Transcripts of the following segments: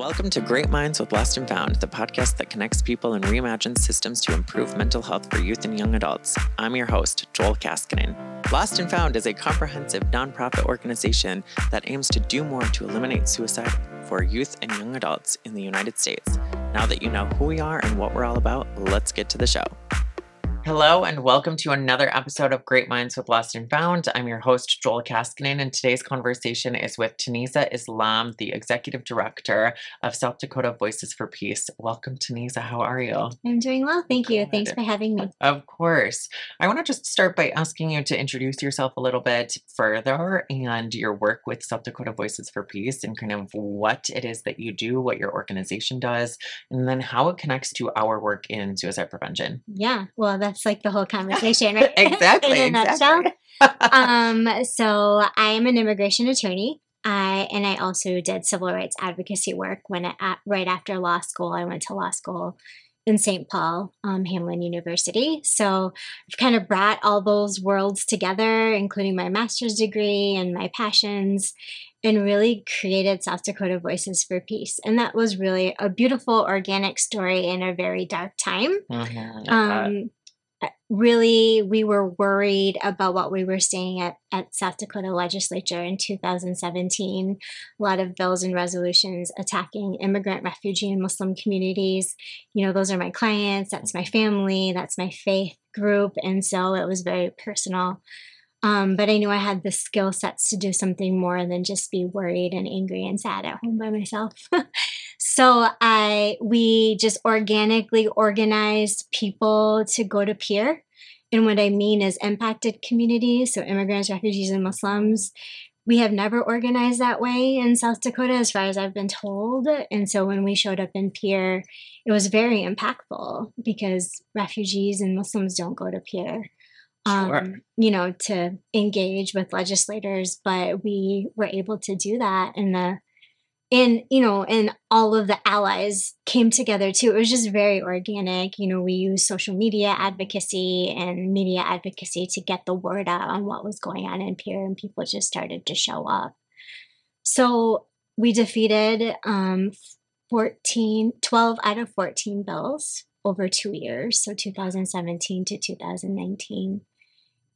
Welcome to Great Minds with Lost and Found, the podcast that connects people and reimagines systems to improve mental health for youth and young adults. I'm your host, Joel Kaskinen. Lost and Found is a comprehensive nonprofit organization that aims to do more to eliminate suicide for youth and young adults in the United States. Now that you know who we are and what we're all about, let's get to the show. Hello, and welcome to another episode of Great Minds with Lost and Found. I'm your host, Joel Kaskinen, and today's conversation is with Taneeza Islam, the Executive Director of South Dakota Voices for Peace. Welcome, Taneeza. How are you? I'm doing well. Thank you. Good. Thanks for having me. Of course. I want to just start by asking you to introduce yourself a little bit further and your work with South Dakota Voices for Peace and kind of what it is that you do, what your organization does, and then how it connects to our work in suicide prevention. Yeah. Well, that's that's like the whole conversation, right? exactly. In a exactly. nutshell. um, so I am an immigration attorney. I and I also did civil rights advocacy work when I, right after law school. I went to law school in St. Paul, um, Hamline University. So I've kind of brought all those worlds together, including my master's degree and my passions, and really created South Dakota Voices for Peace. And that was really a beautiful, organic story in a very dark time. Mm-hmm, um, really we were worried about what we were seeing at, at south dakota legislature in 2017 a lot of bills and resolutions attacking immigrant refugee and muslim communities. You know those are my clients that's my family that's my faith group and so it was very personal. Um, but I knew I had the skill sets to do something more than just be worried and angry and sad at home by myself. so I we just organically organized people to go to Pierre. And what I mean is impacted communities, so immigrants, refugees, and Muslims. We have never organized that way in South Dakota, as far as I've been told. And so when we showed up in Pierre, it was very impactful because refugees and Muslims don't go to Pierre um, sure. you know, to engage with legislators, but we were able to do that and the and you know and all of the allies came together too. It was just very organic. You know we used social media advocacy and media advocacy to get the word out on what was going on in Pierre and people just started to show up. So we defeated um 14 12 out of 14 bills over two years so 2017 to 2019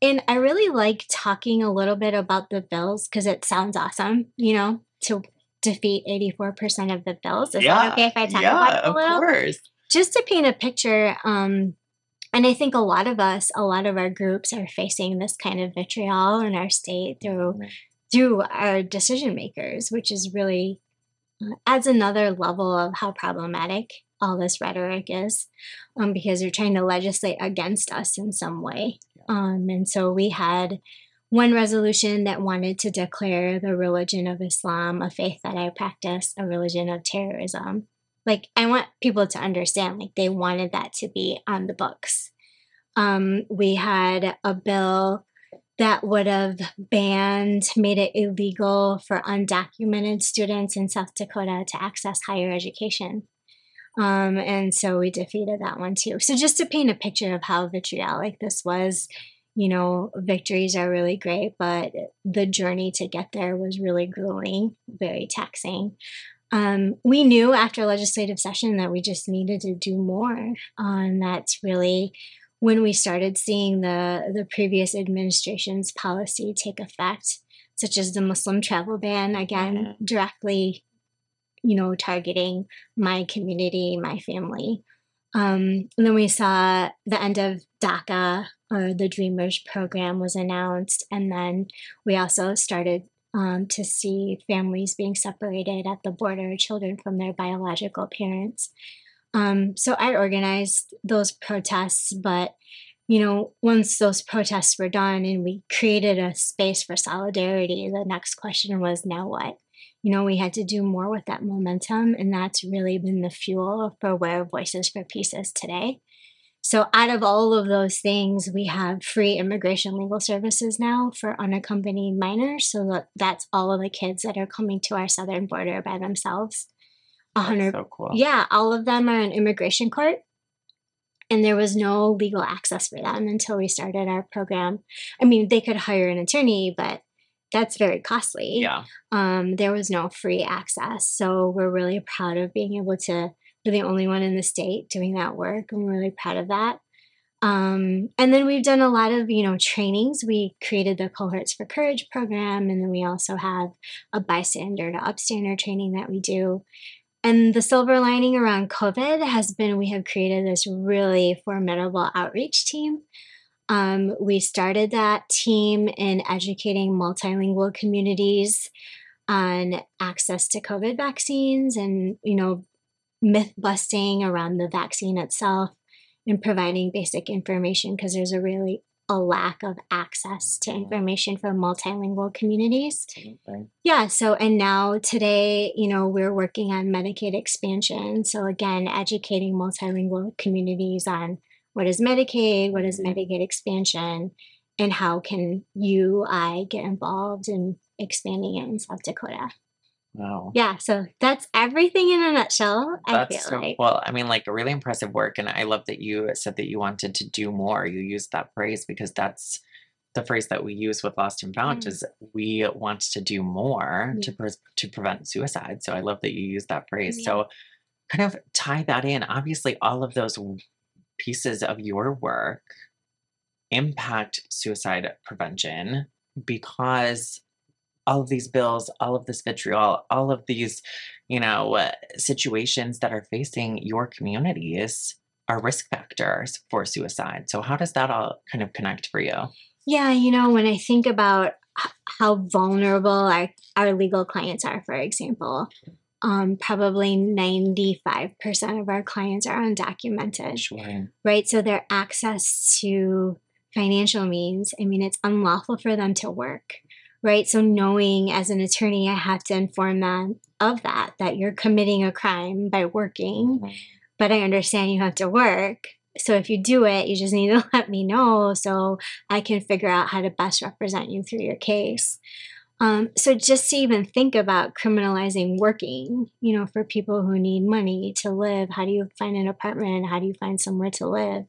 and I really like talking a little bit about the bills because it sounds awesome, you know, to defeat 84% of the bills. Is yeah, that okay if I talk yeah, about it a little? Of course. Just to paint a picture, um, and I think a lot of us, a lot of our groups are facing this kind of vitriol in our state through mm-hmm. through our decision makers, which is really uh, adds another level of how problematic all this rhetoric is, um, because they're trying to legislate against us in some way. Um, and so we had one resolution that wanted to declare the religion of Islam, a faith that I practice, a religion of terrorism. Like, I want people to understand, like, they wanted that to be on the books. Um, we had a bill that would have banned, made it illegal for undocumented students in South Dakota to access higher education. Um, and so we defeated that one too. So just to paint a picture of how vitriolic this was, you know, victories are really great, but the journey to get there was really grueling, very taxing. Um, we knew after legislative session that we just needed to do more. Um, that's really when we started seeing the the previous administration's policy take effect, such as the Muslim travel ban, again mm-hmm. directly you know, targeting my community, my family. Um, and then we saw the end of DACA or the Dreamers program was announced. And then we also started um, to see families being separated at the border, children from their biological parents. Um, so I organized those protests, but you know, once those protests were done and we created a space for solidarity, the next question was now what? you know, we had to do more with that momentum. And that's really been the fuel for where Voices for Peace is today. So, out of all of those things, we have free immigration legal services now for unaccompanied minors. So, that, that's all of the kids that are coming to our southern border by themselves. hundred, so cool. Yeah, all of them are in immigration court. And there was no legal access for them until we started our program. I mean, they could hire an attorney, but that's very costly. Yeah. Um, there was no free access. So we're really proud of being able to, we're the only one in the state doing that work. I'm really proud of that. Um, and then we've done a lot of, you know, trainings. We created the Cohorts for Courage program, and then we also have a bystander to upstander training that we do. And the silver lining around COVID has been we have created this really formidable outreach team. Um, we started that team in educating multilingual communities on access to COVID vaccines and, you know, myth busting around the vaccine itself and providing basic information because there's a really a lack of access to information for multilingual communities. Yeah, so and now today, you know, we're working on Medicaid expansion. So again, educating multilingual communities on what is Medicaid, what is mm-hmm. Medicaid expansion, and how can you, I get involved in expanding it in South Dakota. Wow. Yeah, so that's everything in a nutshell. That's I feel so, like. Well, I mean, like really impressive work, and I love that you said that you wanted to do more. You used that phrase because that's the phrase that we use with Lost and Found mm. is we want to do more yeah. to pre- to prevent suicide. So I love that you use that phrase. Yeah. So kind of tie that in. Obviously, all of those pieces of your work impact suicide prevention because all of these bills, all of this vitriol, all of these, you know, uh, situations that are facing your communities are risk factors for suicide. So, how does that all kind of connect for you? Yeah, you know, when I think about how vulnerable our, our legal clients are, for example, um, probably 95% of our clients are undocumented. Sure. Right. So, their access to financial means, I mean, it's unlawful for them to work right? So, knowing as an attorney, I have to inform them of that, that you're committing a crime by working, mm-hmm. but I understand you have to work. So, if you do it, you just need to let me know so I can figure out how to best represent you through your case. Um, so, just to even think about criminalizing working, you know, for people who need money to live, how do you find an apartment? How do you find somewhere to live?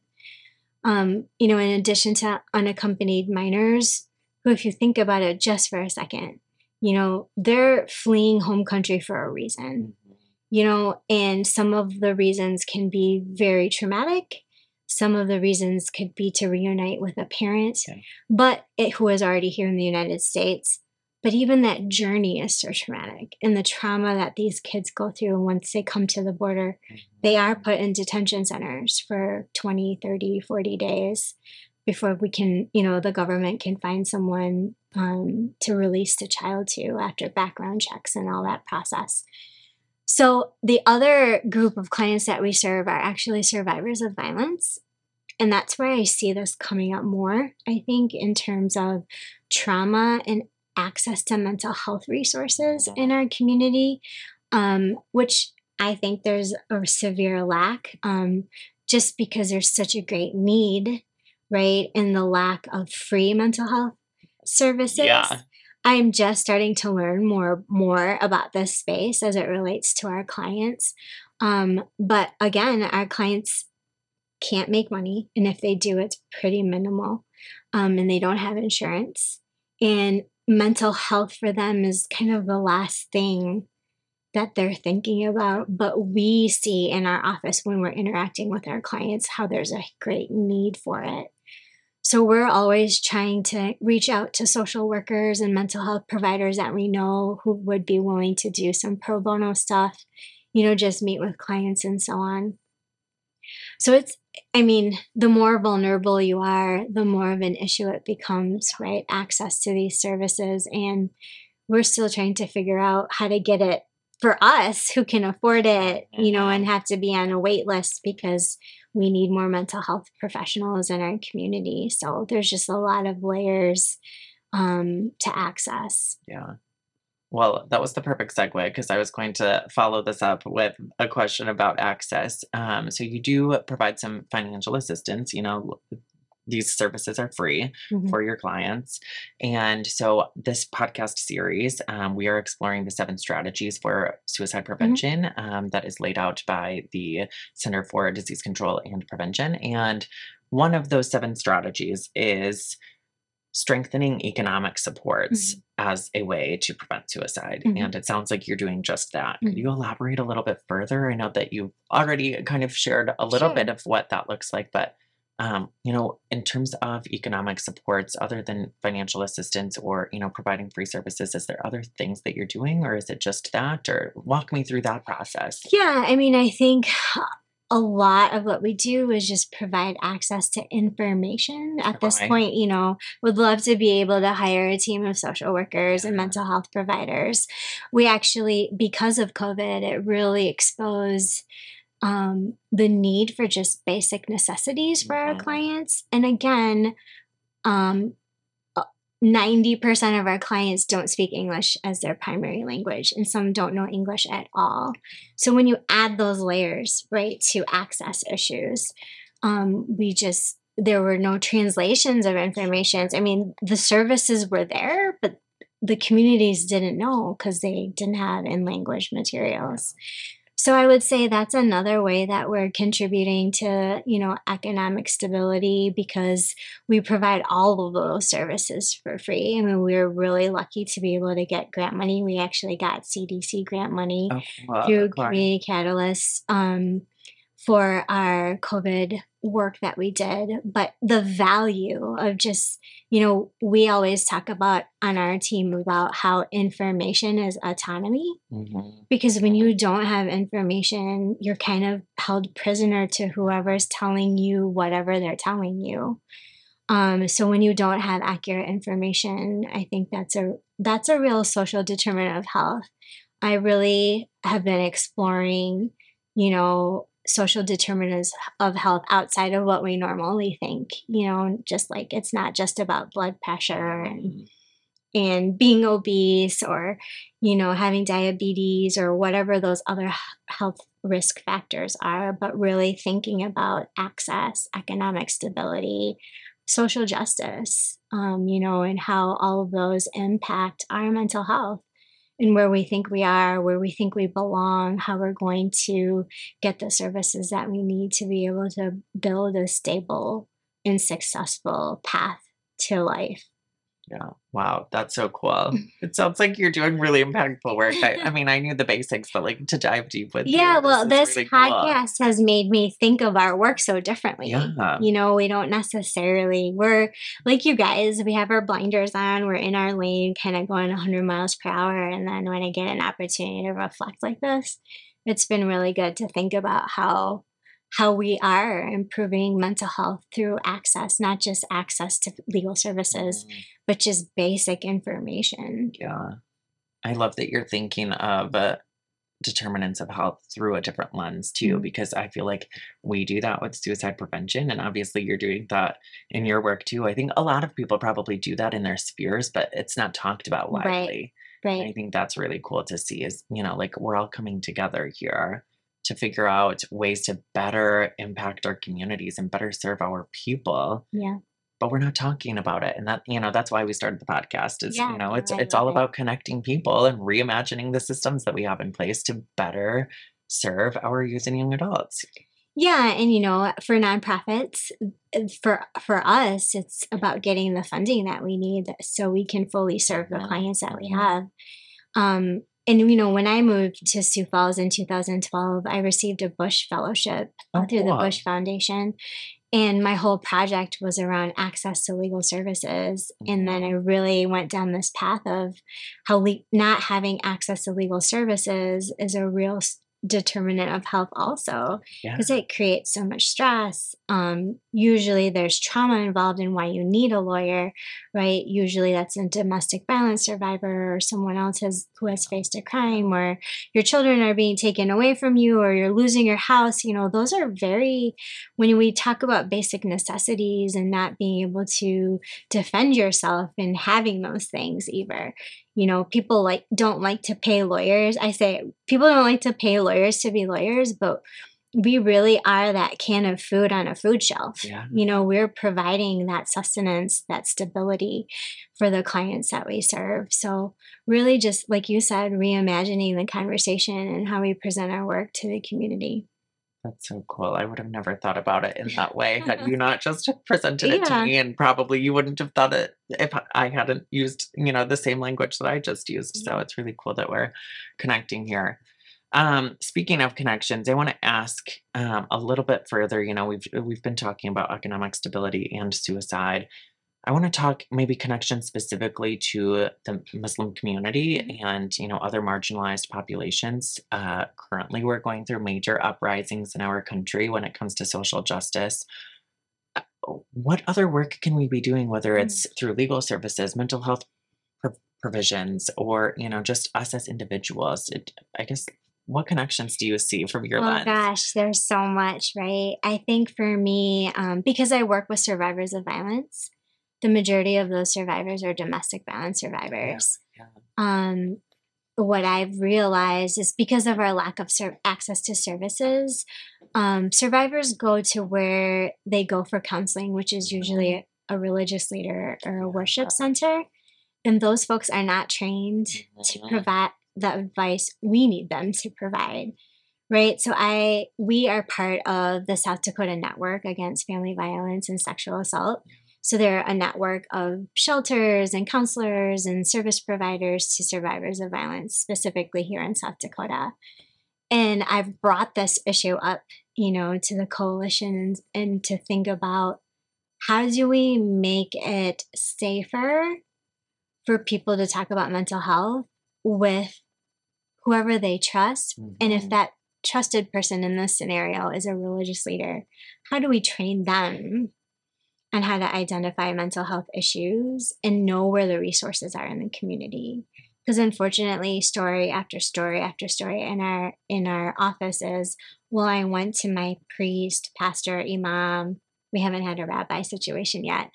Um, you know, in addition to unaccompanied minors, who, if you think about it just for a second, you know, they're fleeing home country for a reason, mm-hmm. you know, and some of the reasons can be very traumatic. Some of the reasons could be to reunite with a parent, but it, who is already here in the United States. But even that journey is so traumatic. And the trauma that these kids go through once they come to the border, mm-hmm. they are put in detention centers for 20, 30, 40 days before we can, you know, the government can find someone um, to release the child to after background checks and all that process. So, the other group of clients that we serve are actually survivors of violence. And that's where I see this coming up more, I think, in terms of trauma and access to mental health resources in our community, um, which I think there's a severe lack um, just because there's such a great need right? And the lack of free mental health services. Yeah. I'm just starting to learn more more about this space as it relates to our clients. Um, but again, our clients can't make money, and if they do, it's pretty minimal, um, and they don't have insurance. And mental health for them is kind of the last thing that they're thinking about. But we see in our office when we're interacting with our clients how there's a great need for it. So we're always trying to reach out to social workers and mental health providers that we know who would be willing to do some pro bono stuff, you know, just meet with clients and so on. So it's, I mean, the more vulnerable you are, the more of an issue it becomes, right? Access to these services. And we're still trying to figure out how to get it for us who can afford it, you know, and mm-hmm. have to be on a wait list because we need more mental health professionals in our community. So there's just a lot of layers um, to access. Yeah. Well, that was the perfect segue because I was going to follow this up with a question about access. Um, so, you do provide some financial assistance, you know, these services are free mm-hmm. for your clients. And so, this podcast series, um, we are exploring the seven strategies for suicide mm-hmm. prevention mm-hmm. um, that is laid out by the Center for Disease Control and Prevention. And one of those seven strategies is strengthening economic supports mm-hmm. as a way to prevent suicide. Mm-hmm. And it sounds like you're doing just that. Mm-hmm. Could you elaborate a little bit further? I know that you've already kind of shared a little sure. bit of what that looks like, but um, you know, in terms of economic supports, other than financial assistance or you know providing free services, is there other things that you're doing, or is it just that? Or walk me through that process. Yeah, I mean, I think a lot of what we do is just provide access to information. At this point, you know, would love to be able to hire a team of social workers and mental health providers. We actually, because of COVID, it really exposed um, the need for just basic necessities for our clients. And again, um, 90% of our clients don't speak English as their primary language, and some don't know English at all. So when you add those layers, right, to access issues, um, we just, there were no translations of information. I mean, the services were there, but the communities didn't know because they didn't have in language materials. So I would say that's another way that we're contributing to, you know, economic stability because we provide all of those services for free. I mean, we're really lucky to be able to get grant money. We actually got CDC grant money oh, wow, through Community Catalyst um, for our COVID work that we did. But the value of just you know, we always talk about on our team about how information is autonomy. Mm-hmm. Because when you don't have information, you're kind of held prisoner to whoever's telling you whatever they're telling you. Um, so when you don't have accurate information, I think that's a that's a real social determinant of health. I really have been exploring, you know, social determinants of health outside of what we normally think you know just like it's not just about blood pressure and mm-hmm. and being obese or you know having diabetes or whatever those other health risk factors are but really thinking about access economic stability social justice um, you know and how all of those impact our mental health and where we think we are, where we think we belong, how we're going to get the services that we need to be able to build a stable and successful path to life. Yeah. Wow. That's so cool. It sounds like you're doing really impactful work. I, I mean, I knew the basics, but like to dive deep with Yeah. You, well, this, this really podcast cool. has made me think of our work so differently. Yeah. You know, we don't necessarily, we're like you guys, we have our blinders on, we're in our lane, kind of going 100 miles per hour. And then when I get an opportunity to reflect like this, it's been really good to think about how how we are improving mental health through access, not just access to legal services, mm-hmm. but just basic information. Yeah. I love that you're thinking of uh, determinants of health through a different lens too, mm-hmm. because I feel like we do that with suicide prevention. And obviously, you're doing that in your work too. I think a lot of people probably do that in their spheres, but it's not talked about widely. Right. right. I think that's really cool to see is, you know, like we're all coming together here to figure out ways to better impact our communities and better serve our people. Yeah. But we're not talking about it. And that, you know, that's why we started the podcast is, yeah, you know, it's it's all it. about connecting people and reimagining the systems that we have in place to better serve our youth and young adults. Yeah, and you know, for nonprofits, for for us, it's about getting the funding that we need so we can fully serve the clients that we mm-hmm. have. Um, and you know, when I moved to Sioux Falls in 2012, I received a Bush Fellowship oh, through the Bush Foundation. And my whole project was around access to legal services. And then I really went down this path of how le- not having access to legal services is a real determinant of health also because yeah. it creates so much stress um, usually there's trauma involved in why you need a lawyer right usually that's a domestic violence survivor or someone else has who has faced a crime or your children are being taken away from you or you're losing your house you know those are very when we talk about basic necessities and not being able to defend yourself and having those things either you know people like don't like to pay lawyers. I say people don't like to pay lawyers to be lawyers but we really are that can of food on a food shelf. Yeah. you know we're providing that sustenance that stability for the clients that we serve. So really just like you said reimagining the conversation and how we present our work to the community That's so cool. I would have never thought about it in that way had you not just presented it Yeah. to me, and probably you wouldn't have thought it if I hadn't used, you know, the same language that I just used. So it's really cool that we're connecting here. Um, speaking of connections, I want to ask um, a little bit further. You know, we've we've been talking about economic stability and suicide. I want to talk maybe connection specifically to the Muslim community and you know other marginalized populations. Uh, currently, we're going through major uprisings in our country when it comes to social justice. Uh, What other work can we be doing, whether it's through legal services, mental health pro- provisions, or you know just us as individuals? It, I guess what connections do you see from your lens? oh lens? gosh, there's so much, right? I think for me, um, because I work with survivors of violence, the majority of those survivors are domestic violence survivors. yeah. Um, what I've realized is because of our lack of ser- access to services, um, survivors go to where they go for counseling, which is usually a religious leader or a worship center. And those folks are not trained to Mhm. provide the advice we need them to provide right so i we are part of the south dakota network against family violence and sexual assault so they're a network of shelters and counselors and service providers to survivors of violence specifically here in south dakota and i've brought this issue up you know to the coalition and, to think about how do we make it safer for people to talk about mental health with whoever they trust. And if Mhm. that trusted person in this scenario is a religious leader, how do we train them on how to identify mental health issues and know where the resources are in the community? Because unfortunately, story after story after story in our in our office is, well, I went to my priest, pastor, imam. We haven't had a rabbi situation yet.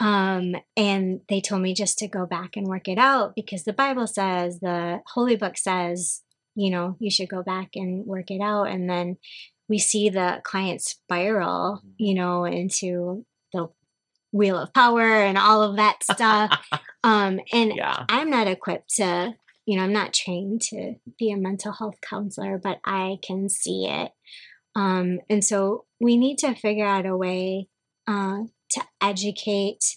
Um, and they told me just to go back and work it out because the Bible says, the Holy Book says, you know, you should go back and work it out. And then we see the client spiral, you know, into wheel of power and all of that stuff. um, and yeah. I'm not equipped to, you know, I'm not trained to be a mental health counselor, but I can see it. Um, and so we need to figure out a way uh, to educate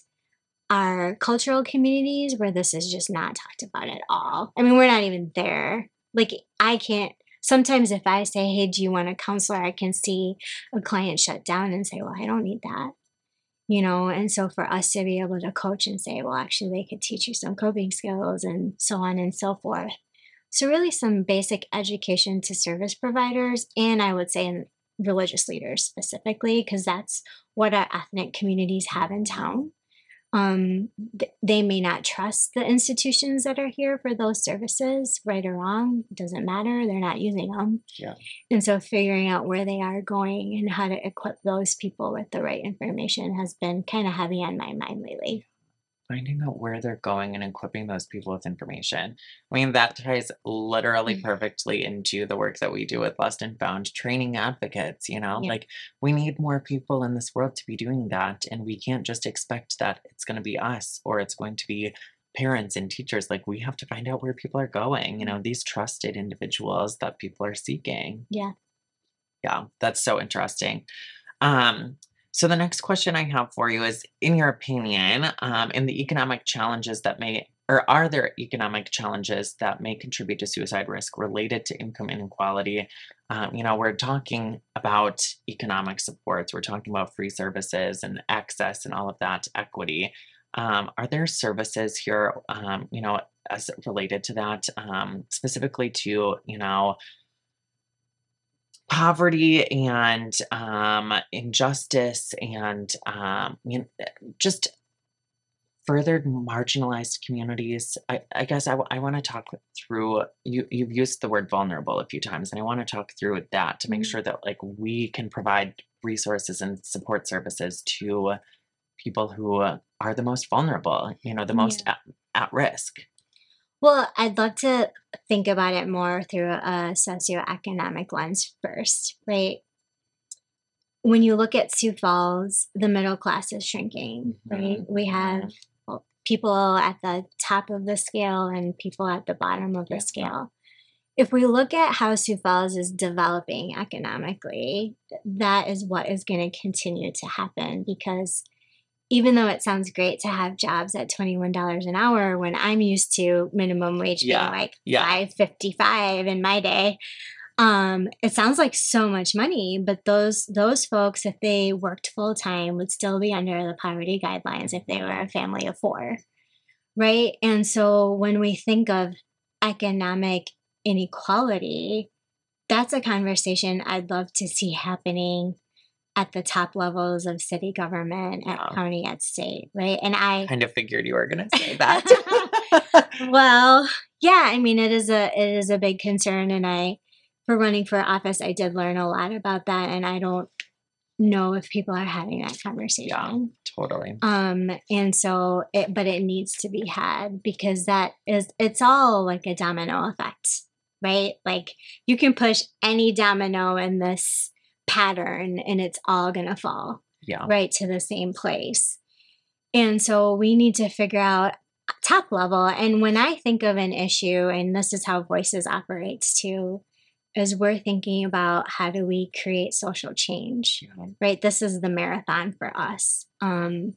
our cultural communities where this is just not talked about at all. I mean, we're not even there. Like, I can't. Sometimes, if I say, Hey, do you want a counselor? I can see a client shut down and say, Well, I don't need that you know and so for us to be able to coach and say well actually they could teach you some coping skills and so on and so forth. So really some basic education to service providers and i would say in religious leaders specifically because that's what our ethnic communities have in town um, th- they may not trust the institutions that are here for those services right or wrong doesn't matter they're not using them Yeah. and so figuring out where they are going and how to equip those people with the right information has been kind of heavy on my mind lately. Finding out where they're going and equipping those people with information. I mean, that ties literally Mm. perfectly into the work that we do with Lost and Found, training advocates. You know, Yeah. like we need more people in this world to be doing that. And we can't just expect that it's going to be us or it's going to be parents and teachers. Like we have to find out where people are going, you know, these trusted individuals that people are seeking. Yeah. Yeah, that's so interesting. Um, so the next question I have for you is, in your opinion, um, in the economic challenges that may, or are there economic challenges that may contribute to suicide risk related to income inequality? Um, you know, we're talking about economic supports, we're talking about free services and access and all of that equity. Um, are there services here, um, you know, as related to that, um, specifically to, you know, poverty and um, injustice and um, you know, just further marginalized communities. I, I guess I, want to talk through. You you've used the word vulnerable a few times, and I want to talk through that to make Mhm. sure that like we can provide resources and support services to people who are the most vulnerable. You know, the most at, at risk. Well, I'd love to think about it more through a socioeconomic lens first, right? When you look at Sioux Falls, the middle class is shrinking, right? Mhm, We have people at the top of the scale and people at the bottom of the Yeah. scale. if we look at how Sioux Falls is developing economically, that is what is going to continue to happen because even though it sounds great to have jobs at $21 an hour when I'm used to minimum wage Yeah, being like yeah. 555 in my day, um, it sounds like so much money, but those those folks, if they worked full time, would still be under the poverty guidelines if they were a family of four, right? And so when we think of economic inequality, that's a conversation I'd love to see happening at the top levels of city government, at Yeah. county, at state, right? And I kind of figured you were going to say that. well, yeah, I mean it is a it is a big concern and I for running for office I did learn a lot about that and I don't know if people are having that conversation. Yeah, totally. Um and so it but it needs to be had because that is it's all like a domino effect, right? Like you can push any domino in this pattern and it's all going to fall Yeah. right to the same place. And so we need to figure out top level. And when I think of an issue, and this is how Voices operates too, is we're thinking about how do we create social change, Yeah. right? This is the marathon for us. Um,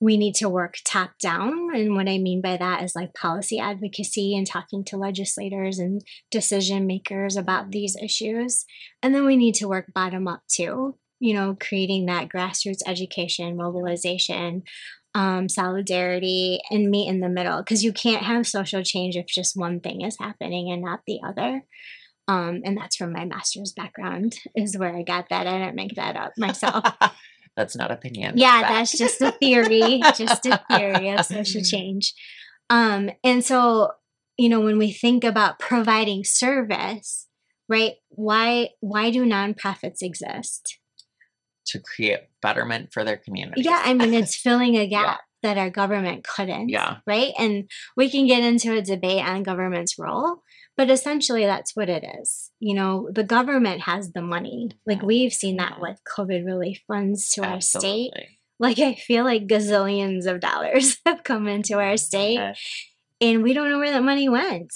we need to work top down. And what I mean by that is like policy advocacy and talking to legislators and decision makers about these issues. And then we need to work bottom up too, you know, creating that grassroots education, mobilization, um, solidarity, and meet in the middle. Because you can't have social change if just one thing is happening and not the other. Um, and that's from my master's background, is where I got that. I didn't make that up myself. that's not opinion. Yeah, fact. that's just a theory, just a theory of social change. Um, and so, you know, when we think about providing service, right? Why why do nonprofits exist? to create betterment for their community. Yeah, I mean, it's filling a gap that our government couldn't. Yeah. Right. And we can get into a debate on government's role, but essentially that's what it is. You know, the government has the money. Like we've seen that with COVID relief funds to our state. Like I feel like gazillions of dollars have come into our state Okay. and we don't know where that money went.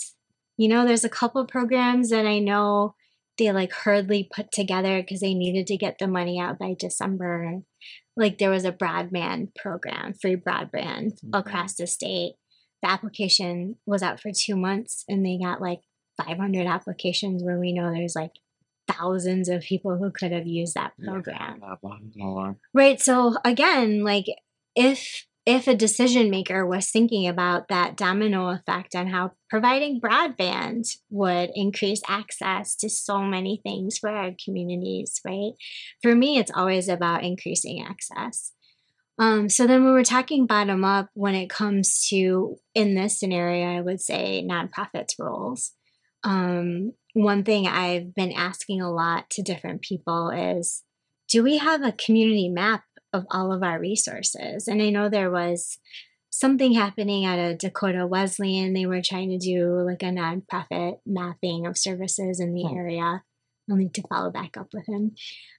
You know, there's a couple programs that I know they like hurriedly put together because they needed to get the money out by December. Like there was a broadband program, free broadband Mhm. across the state. The application was out for two months and they got like 500 applications where we know there's like thousands of people who could have used that program. blah. Right. So again, like if if a decision maker was thinking about that domino effect on how providing broadband would increase access to so many things for our communities, right? For me, it's always about increasing access. Um, so then when we're talking bottom up, when it comes to in this scenario, I would say nonprofits roles. Um, one thing I've been asking a lot to different people is do we have a community map of all of our resources? And I know there was something happening at a Dakota Wesleyan. They were trying to do like a nonprofit mapping of services in the Hmm. area. I'll need to follow back up with him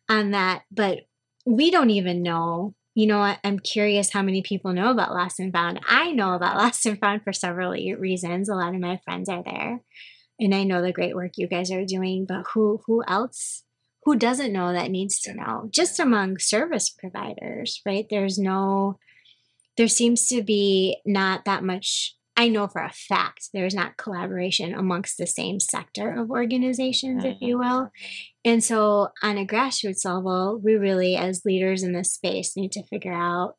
on that. But we don't even know. You know, I'm curious how many people know about Lost and Found. I know about Lost and Found for several reasons. A lot of my friends are there, and I know the great work you guys are doing. But who who else? Who doesn't know that needs to know? Just among service providers, right? There's no, there seems to be not that much. I know for a fact there's not collaboration amongst the same sector of organizations, if you will. Mm-hmm. And so, on a grassroots level, we really, as leaders in this space, need to figure out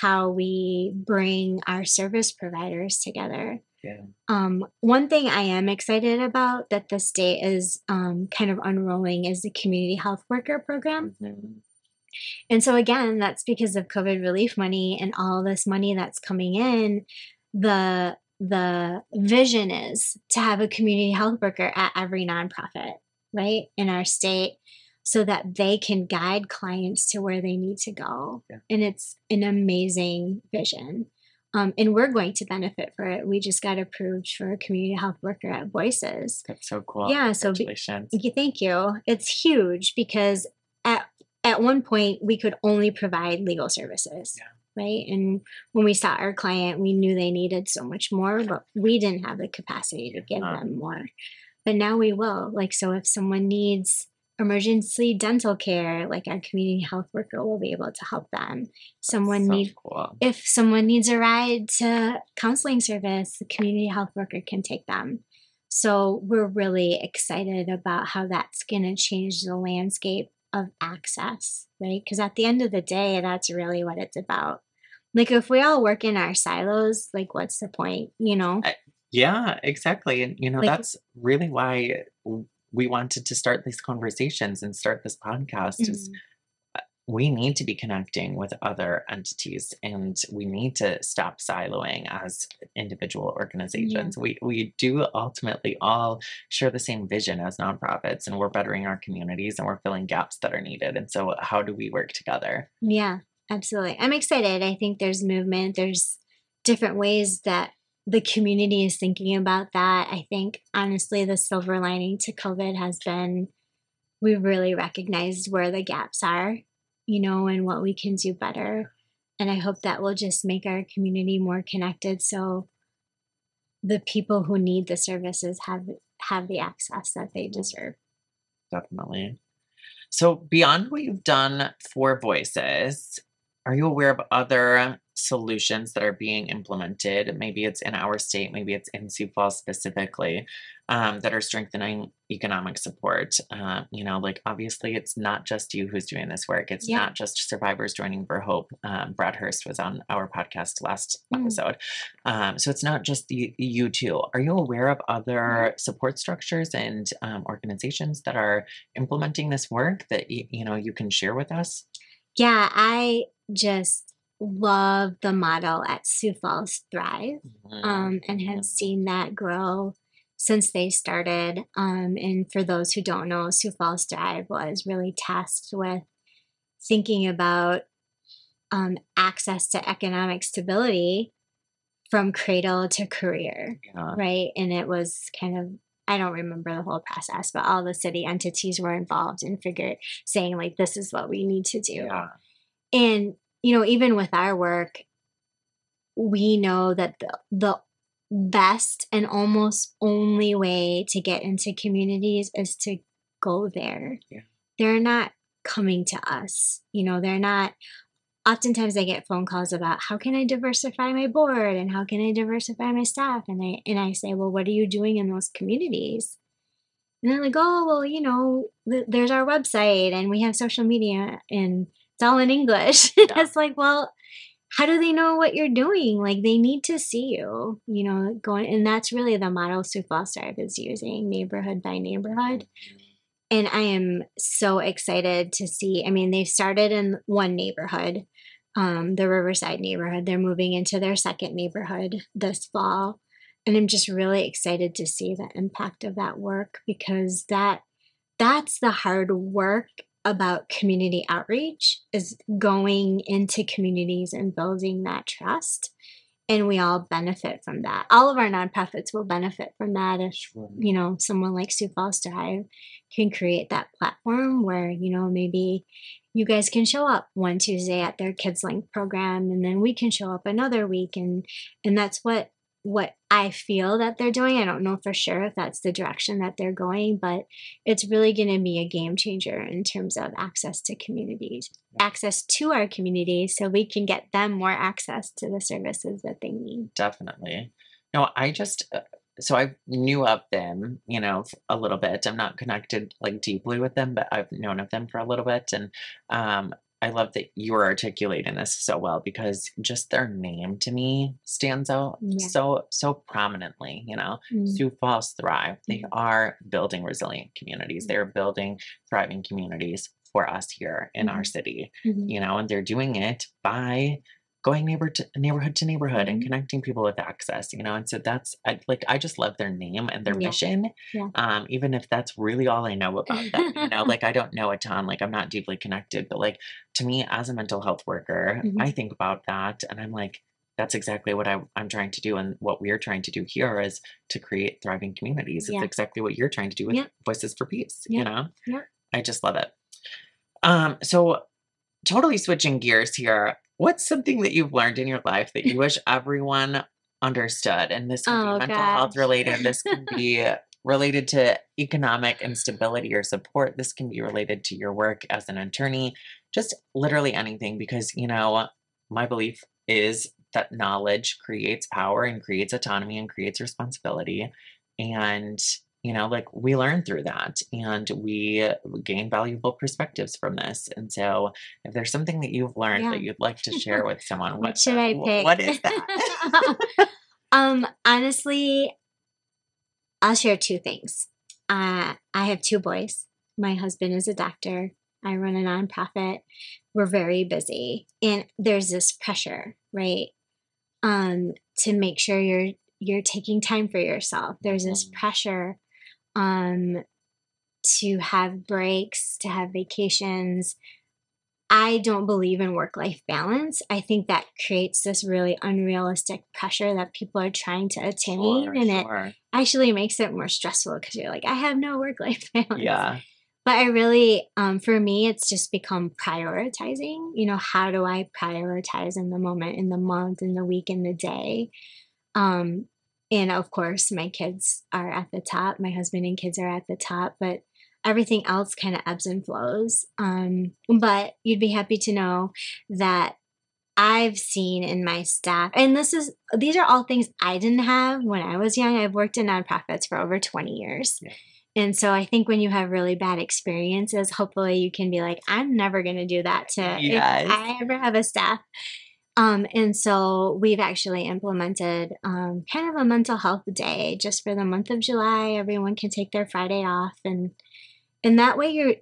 how we bring our service providers together. Yeah. Um, one thing I am excited about that the state is um, kind of unrolling is the community health worker program. Mhm. And so again, that's because of COVID relief money and all this money that's coming in. The the vision is to have a community health worker at every nonprofit, right, in our state, so that they can guide clients to where they need to go. Yeah. And it's an amazing vision. Um, and we're going to benefit for it. We just got approved for a community health worker at Voices. That's so cool. Yeah, so be- Thank you. It's huge because at at one point we could only provide legal services. Yeah. Right. And when we saw our client, we knew they needed so much more, but we didn't have the capacity to give Uh-huh. them more. but now we will. Like, so if someone needs emergency dental care, like our community health worker will be able to help them. Someone So need cool. if someone needs a ride to counseling service, the community health worker can take them. So we're really excited about how that's going to change the landscape of access, right? Because at the end of the day, that's really what it's about. Like if we all work in our silos, like what's the point, you know? Yeah, exactly. And, you know, Like- that's really why we wanted to start these conversations and start this podcast is Mhm. we need to be connecting with other entities and we need to stop siloing as individual organizations. We we do ultimately all share the same vision as nonprofits and we're bettering our communities and we're filling gaps that are needed. And so how do we work together? Yeah, absolutely. I'm excited. I think there's movement. There's different ways that the community is thinking about that. I think honestly, the silver lining to COVID has been we really recognized where the gaps are, you know, and what we can do better. And I hope that will just make our community more connected so the people who need the services have have the access that they deserve. Definitely. So, beyond what you've done for Voices, are you aware of other solutions that are being implemented? Maybe it's in our state, maybe it's in Sioux Falls specifically, um, that are strengthening economic support. Uh, you know, like obviously, it's not just you who's doing this work. It's Yeah. not just survivors joining for hope. Um, Brad Hurst was on our podcast last Mm. episode, um, so it's not just the, you two. Are you aware of other support structures and um, organizations that are implementing this work that y- you know you can share with us? Yeah, I just love the model at Sioux Falls Thrive. Mm, um, and have seen that grow since they started. Um, and for those who don't know, Sioux Falls Thrive was really tasked with thinking about um, access to economic stability from cradle to career, Yeah. right? And it was kind of I don't remember the whole process, but all the city entities were involved and figured saying like this is what we need to do. Yeah. And you know, even with our work, we know that the, the best and almost only way to get into communities is to go there. Yeah. They're not coming to us. You know, they're not oftentimes I get phone calls about how can I diversify my board and how can I diversify my staff and I and I say, "Well, what are you doing in those communities?" And they're like, "Oh, well, you know, th- there's our website and we have social media and it's all in English." Yeah. it's like, "Well, how do they know what you're doing? Like they need to see you, you know, going and that's really the model Falls Thrive is using, neighborhood by neighborhood. And I am so excited to see. I mean, they started in one neighborhood, um, the Riverside neighborhood. They're moving into their second neighborhood this fall. And I'm just really excited to see the impact of that work because that that's the hard work about community outreach is going into communities and building that trust. And we all benefit from that. All of our nonprofits will benefit from that if you know, someone like Sioux Falls Thrive can create that platform where, you know, maybe you guys can show up one Tuesday at their Kids Link program and then we can show up another week and and that's what what I feel that they're doing. I don't know for sure if that's the direction that they're going, but it's really going to be a game changer in terms of access to communities, access to our communities so we can get them more access to the services that they need. Definitely. No, I just uh, so I knew of them, you know, a little bit. I'm not connected like deeply with them, but I've known of them for a little bit, and um, I love that you are articulating this so well because just their name to me stands out Yeah. so so prominently. You know, Mm. Sioux Falls Thrive. They Mhm. are building resilient communities. They're building thriving communities for us here in our Mhm. city you know, and they're doing it by going neighbor to neighborhood to neighborhood and connecting people with access, you know, and so that's I, like I just love their name and their Yeah. mission. Yeah. Um, even if that's really all I know about them, you know, like I don't know a ton, like I'm not deeply connected, but like to me as a mental health worker, Mhm. I think about that and I'm like, that's exactly what I, I'm trying to do. And what we're trying to do here is to create thriving communities. It's Yeah. exactly what you're trying to do with Yeah. Voices for Peace, Yeah. you know? Yeah. I just love it. Um, so totally switching gears here. What's something that you've learned in your life that you wish everyone understood? And this can Oh, be mental health related. This can be related to economic instability or support. This can be related to your work as an attorney, just literally anything, because, you know, my belief is that knowledge creates power and creates autonomy and creates responsibility. And, you know, like we learn through that and we gain valuable perspectives from this. And so, if there's something that you've learned Yeah. that you'd like to share with someone, What what should I pick? What is that? um, honestly, I'll share two things. Uh, I have two boys. My husband is a doctor. I run a nonprofit. We're very busy, and there's this pressure, right? Um, to make sure you're you're taking time for yourself. There's this Mhm. pressure, um, to have breaks, to have vacations. I don't believe in work life balance. I think that creates this really unrealistic pressure that people are trying to attain, Sure, and it actually makes it more stressful because you're like, I have no work life balance. Yeah. But I really, um, for me, it's just become prioritizing. You know, how do I prioritize in the moment, in the month, in the week, in the day? Um, and of course, my kids are at the top. My husband and kids are at the top, but everything else kind of ebbs and flows. Um, but you'd be happy to know that I've seen in my staff, and this is these are all things I didn't have when I was young. I've worked in nonprofits for over 20 years. Yeah. And so I think when you have really bad experiences, hopefully you can be like, I'm never going to do that to Yes. if I ever have a staff. Um, and so we've actually implemented um, kind of a mental health day just for the month of July. Everyone can take their Friday off, and and that way you're.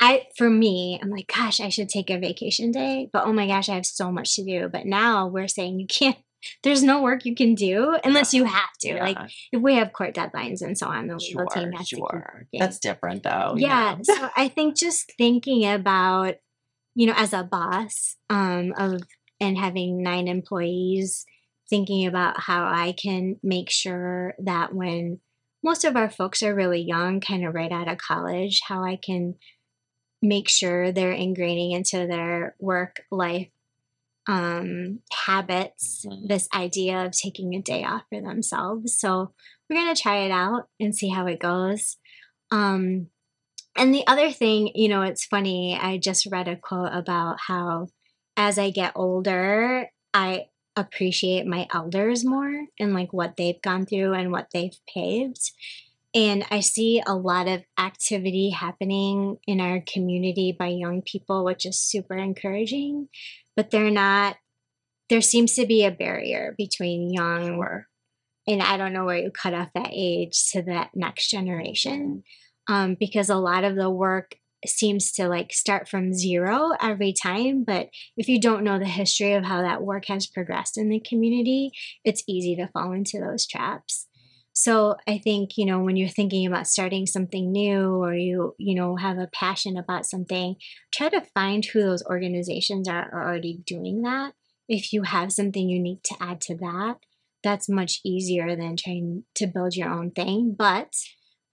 I for me, I'm like, gosh, I should take a vacation day, but oh my gosh, I have so much to do. But now we're saying you can't. There's no work you can do unless you have to. Like if we have court deadlines and so on, the legal Sure, team has to sure. working. That's different though. you yeah. so I think just thinking about, you know, as a boss um, of and having nine employees, thinking about how I can make sure that when most of our folks are really young, kind of right out of college, how I can make sure they're ingraining into their work life um, habits Mhm. this idea of taking a day off for themselves. So we're gonna try it out and see how it goes. Um, and the other thing, you know, it's funny. I just read a quote about how as I get older, I appreciate my elders more and like what they've gone through and what they've paved. And I see a lot of activity happening in our community by young people, which is super encouraging. But they're not, there seems to be a barrier between young Sure. and I don't know where you cut off that age to that next generation, um, because a lot of the work seems to like start from zero every time. But if you don't know the history of how that work has progressed in the community, it's easy to fall into those traps. So I think you know when you're thinking about starting something new or you you know have a passion about something, try to find who those organizations are, are already doing that. If you have something unique to add to that, that's much easier than trying to build your own thing. But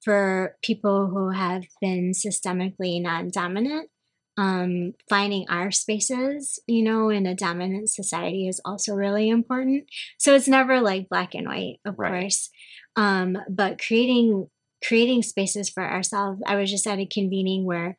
for people who have been systemically non dominant, um, finding our spaces, you know, in a dominant society is also really important. So it's never like black and white, of Right. course. Um, but creating creating spaces for ourselves. I was just at a convening where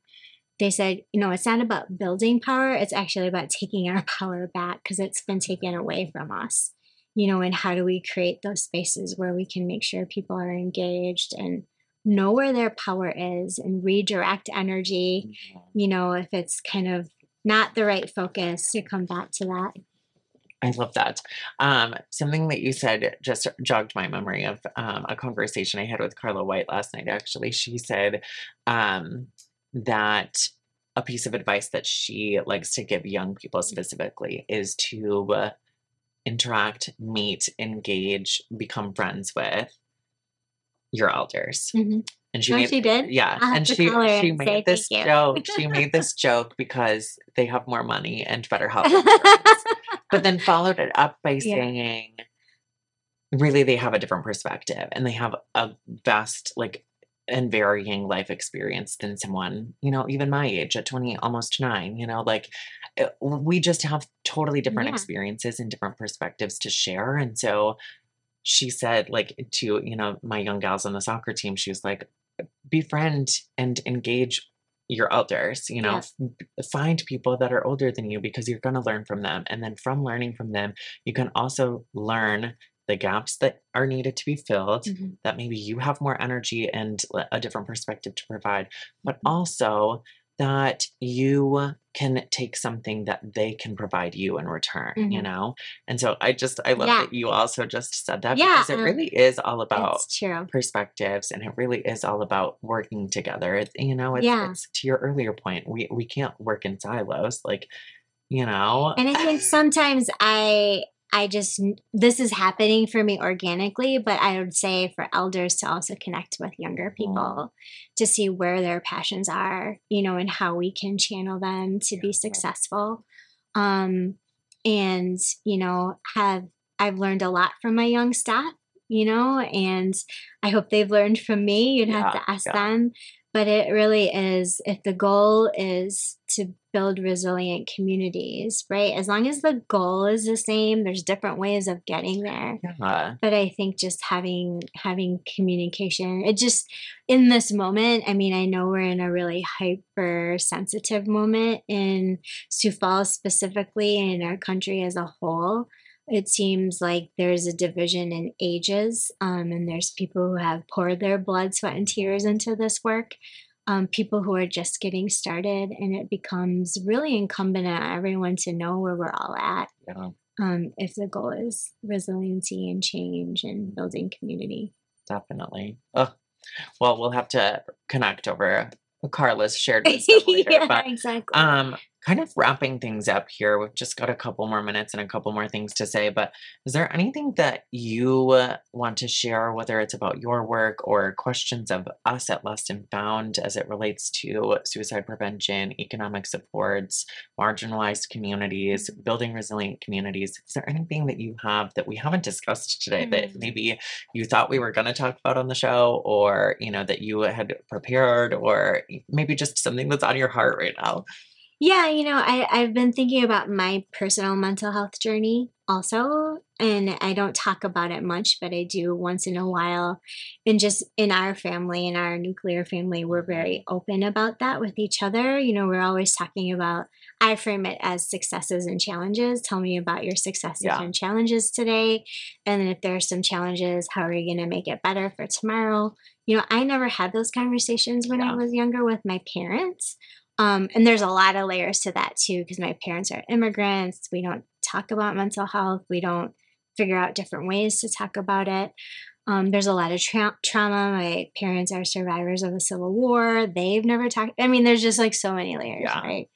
they said, you know, it's not about building power, it's actually about taking our power back because it's been taken away from us. You know, and how do we create those spaces where we can make sure people are engaged and know where their power is and redirect energy, Mhm. you know, if it's kind of not the right focus to come back to that. I love that. Um, something that you said just jogged my memory of um, a conversation I had with Carla White last night. Actually, she said um, that a piece of advice that she likes to give young people specifically is to uh, interact, meet, engage, become friends with your elders. Mhm. And she Oh, made she did? yeah, and she she and made this joke. She made this joke because they have more money and better health insurance but then followed it up by Yeah. saying really they have a different perspective and they have a vast like and varying life experience than someone you know even my age at 20 almost 9 you know like uh, we just have totally different Yeah. experiences and different perspectives to share and so she said like to you know my young gals on the soccer team she was like befriend and engage your elders you know find people that are older than you because you're going to learn from them and then from learning from them you can also learn the gaps that are needed to be filled Mhm. that maybe you have more energy and a different perspective to provide but Mhm. also that you can take something that they can provide you in return you Mhm. know and so i just i love Yeah. that you also just said that Yeah, because it um, really is all about perspectives and it really is all about working together it's, you know it's, Yeah. it's to your earlier point we we can't work in silos like you know And I think sometimes I I just this is happening for me organically, but I would say for elders to also connect with younger people to see where their passions are, you know, and how we can channel them to be successful. Um and, you know, have I've learned a lot from my young staff, you know, and I hope they've learned from me. You'd have to ask yeah. them. But it really is if the goal is to build resilient communities, right? As long as the goal is the same, there's different ways of getting there yeah but i think just having having communication it just in this moment i mean i know we're in a really hyper sensitive moment in sioux falls specifically and in our country as a whole it seems like there's a division in ages um, and there's people who have poured their blood sweat and tears into this work um, people who are just getting started and it becomes really incumbent on everyone to know where we're all at yeah um, if the goal is resiliency and change and building community. definitely oh well we'll have to connect over carla's shared wisdom later, yeah, but exactly. Um, kind of wrapping things up here. We've just got a couple more minutes and a couple more things to say, but is there anything that you uh, want to share, whether it's about your work or questions of us at Lost and Found as it relates to suicide prevention, economic supports, marginalized communities, building resilient communities? Is there anything that you have that we haven't discussed today that Hmm. maybe you thought we were going to talk about on the show or, you know, that you had prepared or maybe just something that's on your heart right now? Yeah, you know, I, I've been thinking about my personal mental health journey also, and I don't talk about it much, but I do once in a while. And just in our family, in our nuclear family, we're very open about that with each other. You know, we're always talking about, I frame it as successes and challenges. Tell me about your successes Yeah. and challenges today. And then if there are some challenges, how are you going to make it better for tomorrow? You know, I never had those conversations when Yeah. I was younger with my parents. Um, and there's a lot of layers to that too, because my parents are immigrants. We don't talk about mental health. We don't figure out different ways to talk about it. Um, there's a lot of tra- trauma. My parents are survivors of the Civil War. They've never talked. I mean, there's just like so many layers, Yeah. right?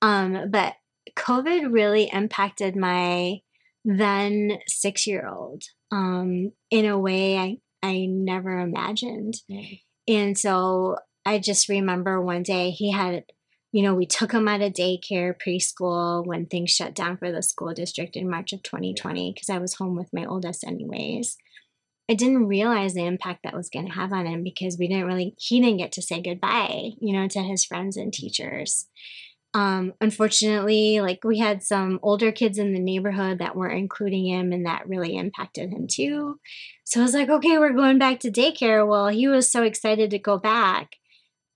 Um, but COVID really impacted my then six year old um, in a way I, I never imagined. And so I just remember one day he had, you know, we took him out of daycare, preschool when things shut down for the school district in March of 2020 because I was home with my oldest, anyways. I didn't realize the impact that was going to have on him because we didn't really, he didn't get to say goodbye, you know, to his friends and teachers. Um, unfortunately, like we had some older kids in the neighborhood that weren't including him, and that really impacted him too. So I was like, okay, we're going back to daycare. Well, he was so excited to go back,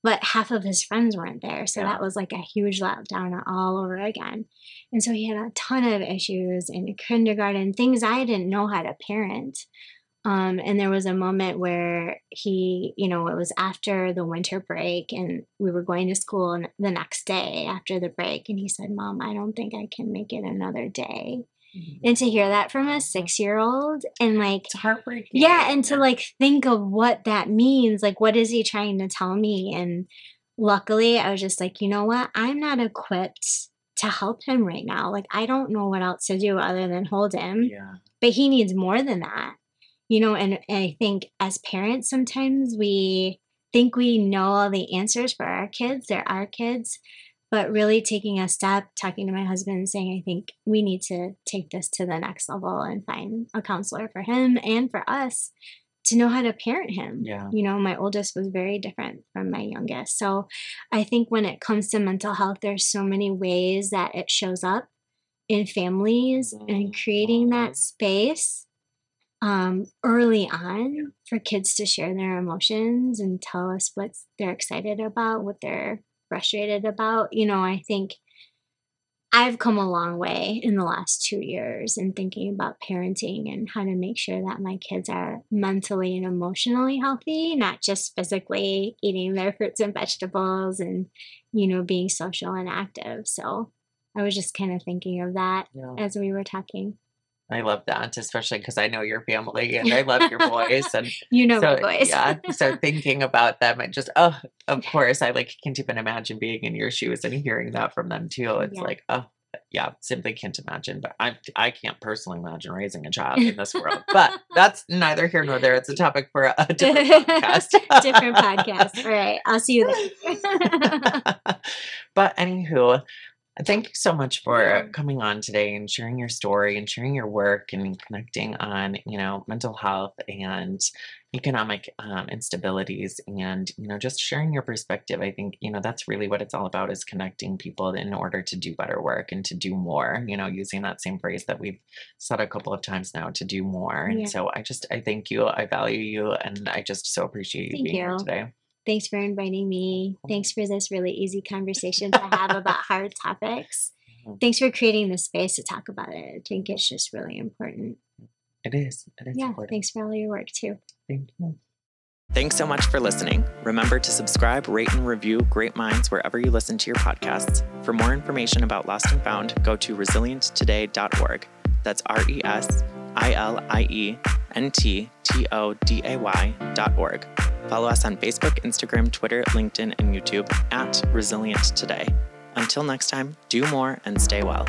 but half of his friends weren't there. So Yeah. that was like a huge letdown all over again. And so he had a ton of issues in kindergarten, things I didn't know how to parent. Um, and there was a moment where he, you know, it was after the winter break and we were going to school the next day after the break. And he said, Mom, I don't think I can make it another day. And to hear that from a six year old and like, It's heartbreaking. yeah, and to like think of what that means. Like, what is he trying to tell me? And luckily, I was just like, you know what? I'm not equipped to help him right now. Like, I don't know what else to do other than hold him Yeah. but he needs more than that you know and, and i think as parents sometimes we think we know all the answers for our kids they're our kids but really taking a step talking to my husband saying i think we need to take this to the next level and find a counselor for him and for us to know how to parent him Yeah. you know my oldest was very different from my youngest so i think when it comes to mental health there's so many ways that it shows up in families and creating Mhm. that space um, early on for kids to share their emotions and tell us what they're excited about, what they're frustrated about. You know, I think I've come a long way in the last two years in thinking about parenting and how to make sure that my kids are mentally and emotionally healthy, not just physically eating their fruits and vegetables and, you know, being social and active. So I was just kind of thinking of that yeah. as we were talking. I love that, especially because I know your family and I love your boys. And you know so, my boys. yeah. So thinking about them and just, oh, of course, I like can't even imagine being in your shoes and hearing that from them too. It's yeah. like, oh, yeah, simply can't imagine. But I I can't personally imagine raising a child in this world. But that's neither here nor there. It's a topic for a different podcast. different podcast. All right. I'll see you there. but anywho, Thank you so much for coming on today and sharing your story and sharing your work and connecting on, you know, mental health and economic um, instabilities and, you know, just sharing your perspective. I think, you know, that's really what it's all about is connecting people in order to do better work and to do more, you know, using that same phrase that we've said a couple of times now to do more. And yeah. so I just, I thank you. I value you. And I just so appreciate you thank being you. here today. Thanks for inviting me. Thanks for this really easy conversation to have about hard topics. Mm-hmm. Thanks for creating the space to talk about it. I think it's just really important. It is. It is yeah, important. thanks for all your work too. Thank you. Thanks so much for listening. Remember to subscribe, rate, and review Great Minds wherever you listen to your podcasts. For more information about Lost and Found, go to resilienttoday.org. That's R E S I L I E N T T O D A Y dot org. Follow us on Facebook, Instagram, Twitter, LinkedIn, and YouTube at Resilient Today. Until next time, do more and stay well.